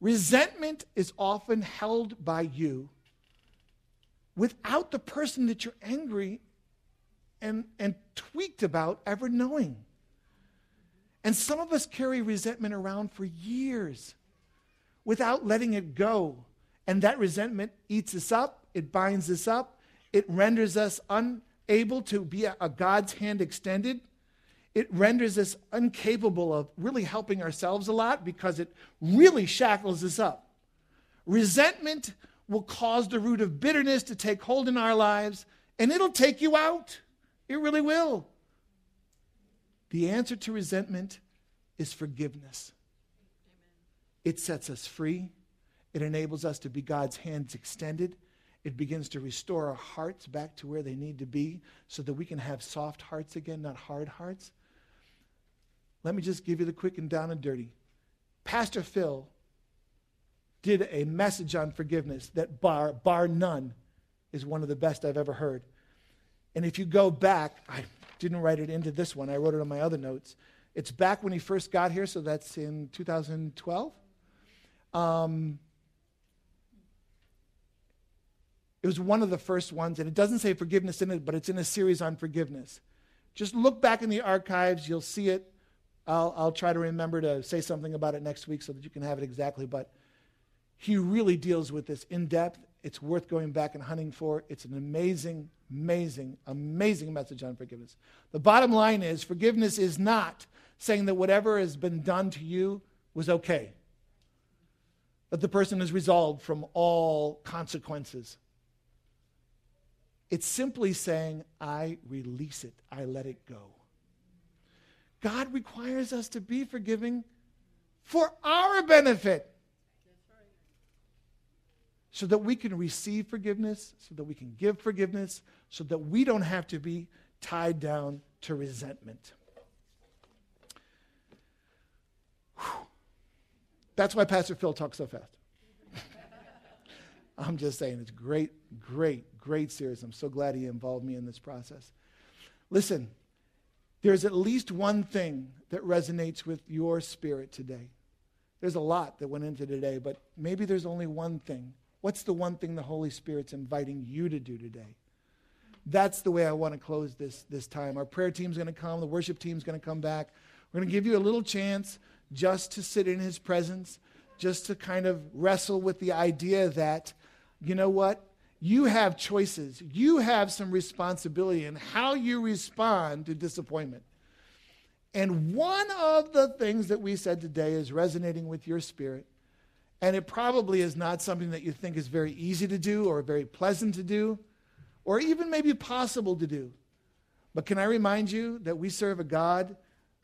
Resentment is often held by you without the person that you're angry and, and tweaked about ever knowing. And some of us carry resentment around for years without letting it go. And that resentment eats us up, it binds us up, it renders us unable to be a, a God's hand extended. It renders us incapable of really helping ourselves a lot because it really shackles us up. Resentment will cause the root of bitterness to take hold in our lives, and it'll take you out. It really will. The answer to resentment is forgiveness. It sets us free. It enables us to be God's hands extended. It begins to restore our hearts back to where they need to be so that we can have soft hearts again, not hard hearts. Let me just give you the quick and down and dirty. Pastor Phil did a message on forgiveness that, bar, bar none, is one of the best I've ever heard. And if you go back, I didn't write it into this one, I wrote it on my other notes. It's back when he first got here, so that's in 2012. Um, it was one of the first ones, and it doesn't say forgiveness in it, but it's in a series on forgiveness. Just look back in the archives, you'll see it. I'll, I'll try to remember to say something about it next week so that you can have it exactly. But he really deals with this in depth. It's worth going back and hunting for. It's an amazing, amazing, amazing message on forgiveness. The bottom line is forgiveness is not saying that whatever has been done to you was okay, that the person is resolved from all consequences. It's simply saying, I release it, I let it go. God requires us to be forgiving for our benefit. So that we can receive forgiveness, so that we can give forgiveness, so that we don't have to be tied down to resentment. Whew. That's why Pastor Phil talks so fast. I'm just saying, it's great, great, great series. I'm so glad he involved me in this process. Listen, there's at least one thing that resonates with your spirit today. There's a lot that went into today, but maybe there's only one thing. What's the one thing the Holy Spirit's inviting you to do today? That's the way I want to close this, this time. Our prayer team's going to come, the worship team's going to come back. We're going to give you a little chance just to sit in His presence, just to kind of wrestle with the idea that, you know what? You have choices. You have some responsibility in how you respond to disappointment. And one of the things that we said today is resonating with your spirit. And it probably is not something that you think is very easy to do or very pleasant to do or even maybe possible to do. But can I remind you that we serve a God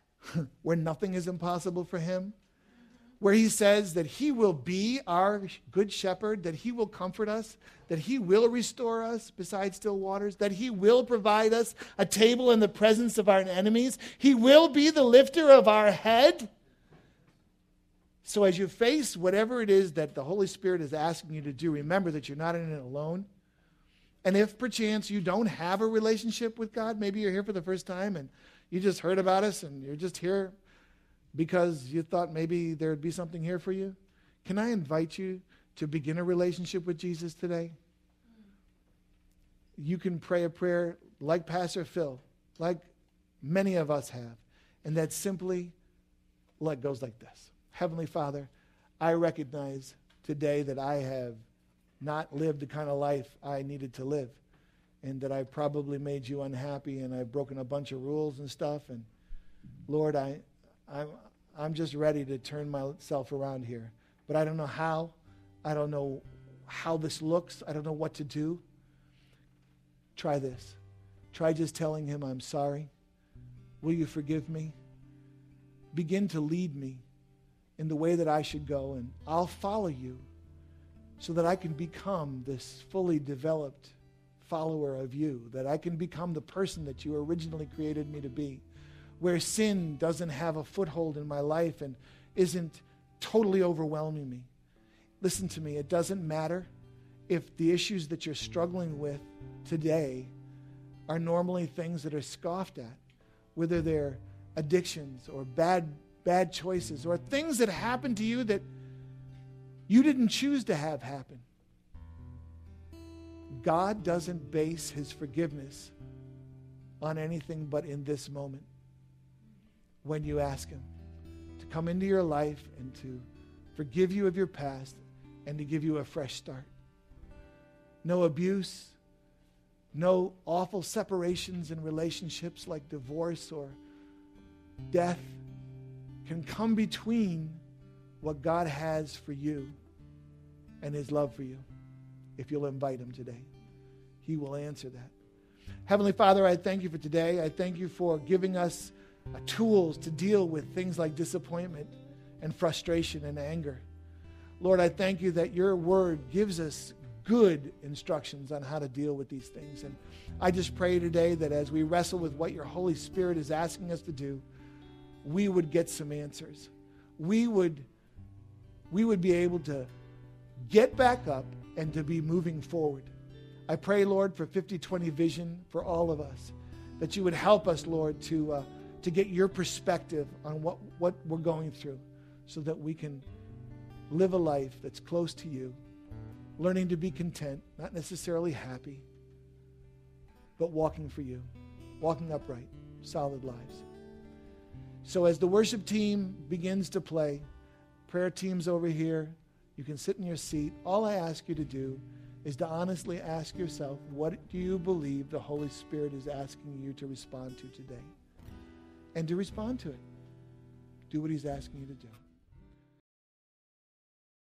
where nothing is impossible for him? Where he says that he will be our good shepherd, that he will comfort us, that he will restore us beside still waters, that he will provide us a table in the presence of our enemies. He will be the lifter of our head. So as you face whatever it is that the Holy Spirit is asking you to do, remember that you're not in it alone. And if perchance you don't have a relationship with God, maybe you're here for the first time and you just heard about us and you're just here because you thought maybe there'd be something here for you? Can I invite you to begin a relationship with Jesus today? You can pray a prayer like Pastor Phil, like many of us have, and that simply like goes like this. Heavenly Father, I recognize today that I have not lived the kind of life I needed to live and that I've probably made you unhappy and I've broken a bunch of rules and stuff and Lord, I, I'm, I'm just ready to turn myself around here. But I don't know how. I don't know how this looks. I don't know what to do. Try this. Try just telling him, I'm sorry. Will you forgive me? Begin to lead me in the way that I should go, and I'll follow you so that I can become this fully developed follower of you, that I can become the person that you originally created me to be where sin doesn't have a foothold in my life and isn't totally overwhelming me. Listen to me, it doesn't matter if the issues that you're struggling with today are normally things that are scoffed at, whether they're addictions or bad, bad choices or things that happen to you that you didn't choose to have happen. God doesn't base his forgiveness on anything but in this moment when you ask him to come into your life and to forgive you of your past and to give you a fresh start. No abuse, no awful separations in relationships like divorce or death can come between what God has for you and his love for you if you'll invite him today. He will answer that. Heavenly Father, I thank you for today. I thank you for giving us tools to deal with things like disappointment and frustration and anger. Lord, I thank you that your word gives us good instructions on how to deal with these things. And I just pray today that as we wrestle with what your Holy Spirit is asking us to do, we would get some answers. We would, we would be able to get back up and to be moving forward. I pray, Lord, for 50 20 vision for all of us, that you would help us, Lord, to, uh, to get your perspective on what, what we're going through so that we can live a life that's close to you learning to be content, not necessarily happy, but walking for you, walking upright, solid lives. So as the worship team begins to play, prayer teams over here, you can sit in your seat. All I ask you to do is to honestly ask yourself, what do you believe the Holy Spirit is asking you to respond to today? And to respond to it. Do what he's asking you to do.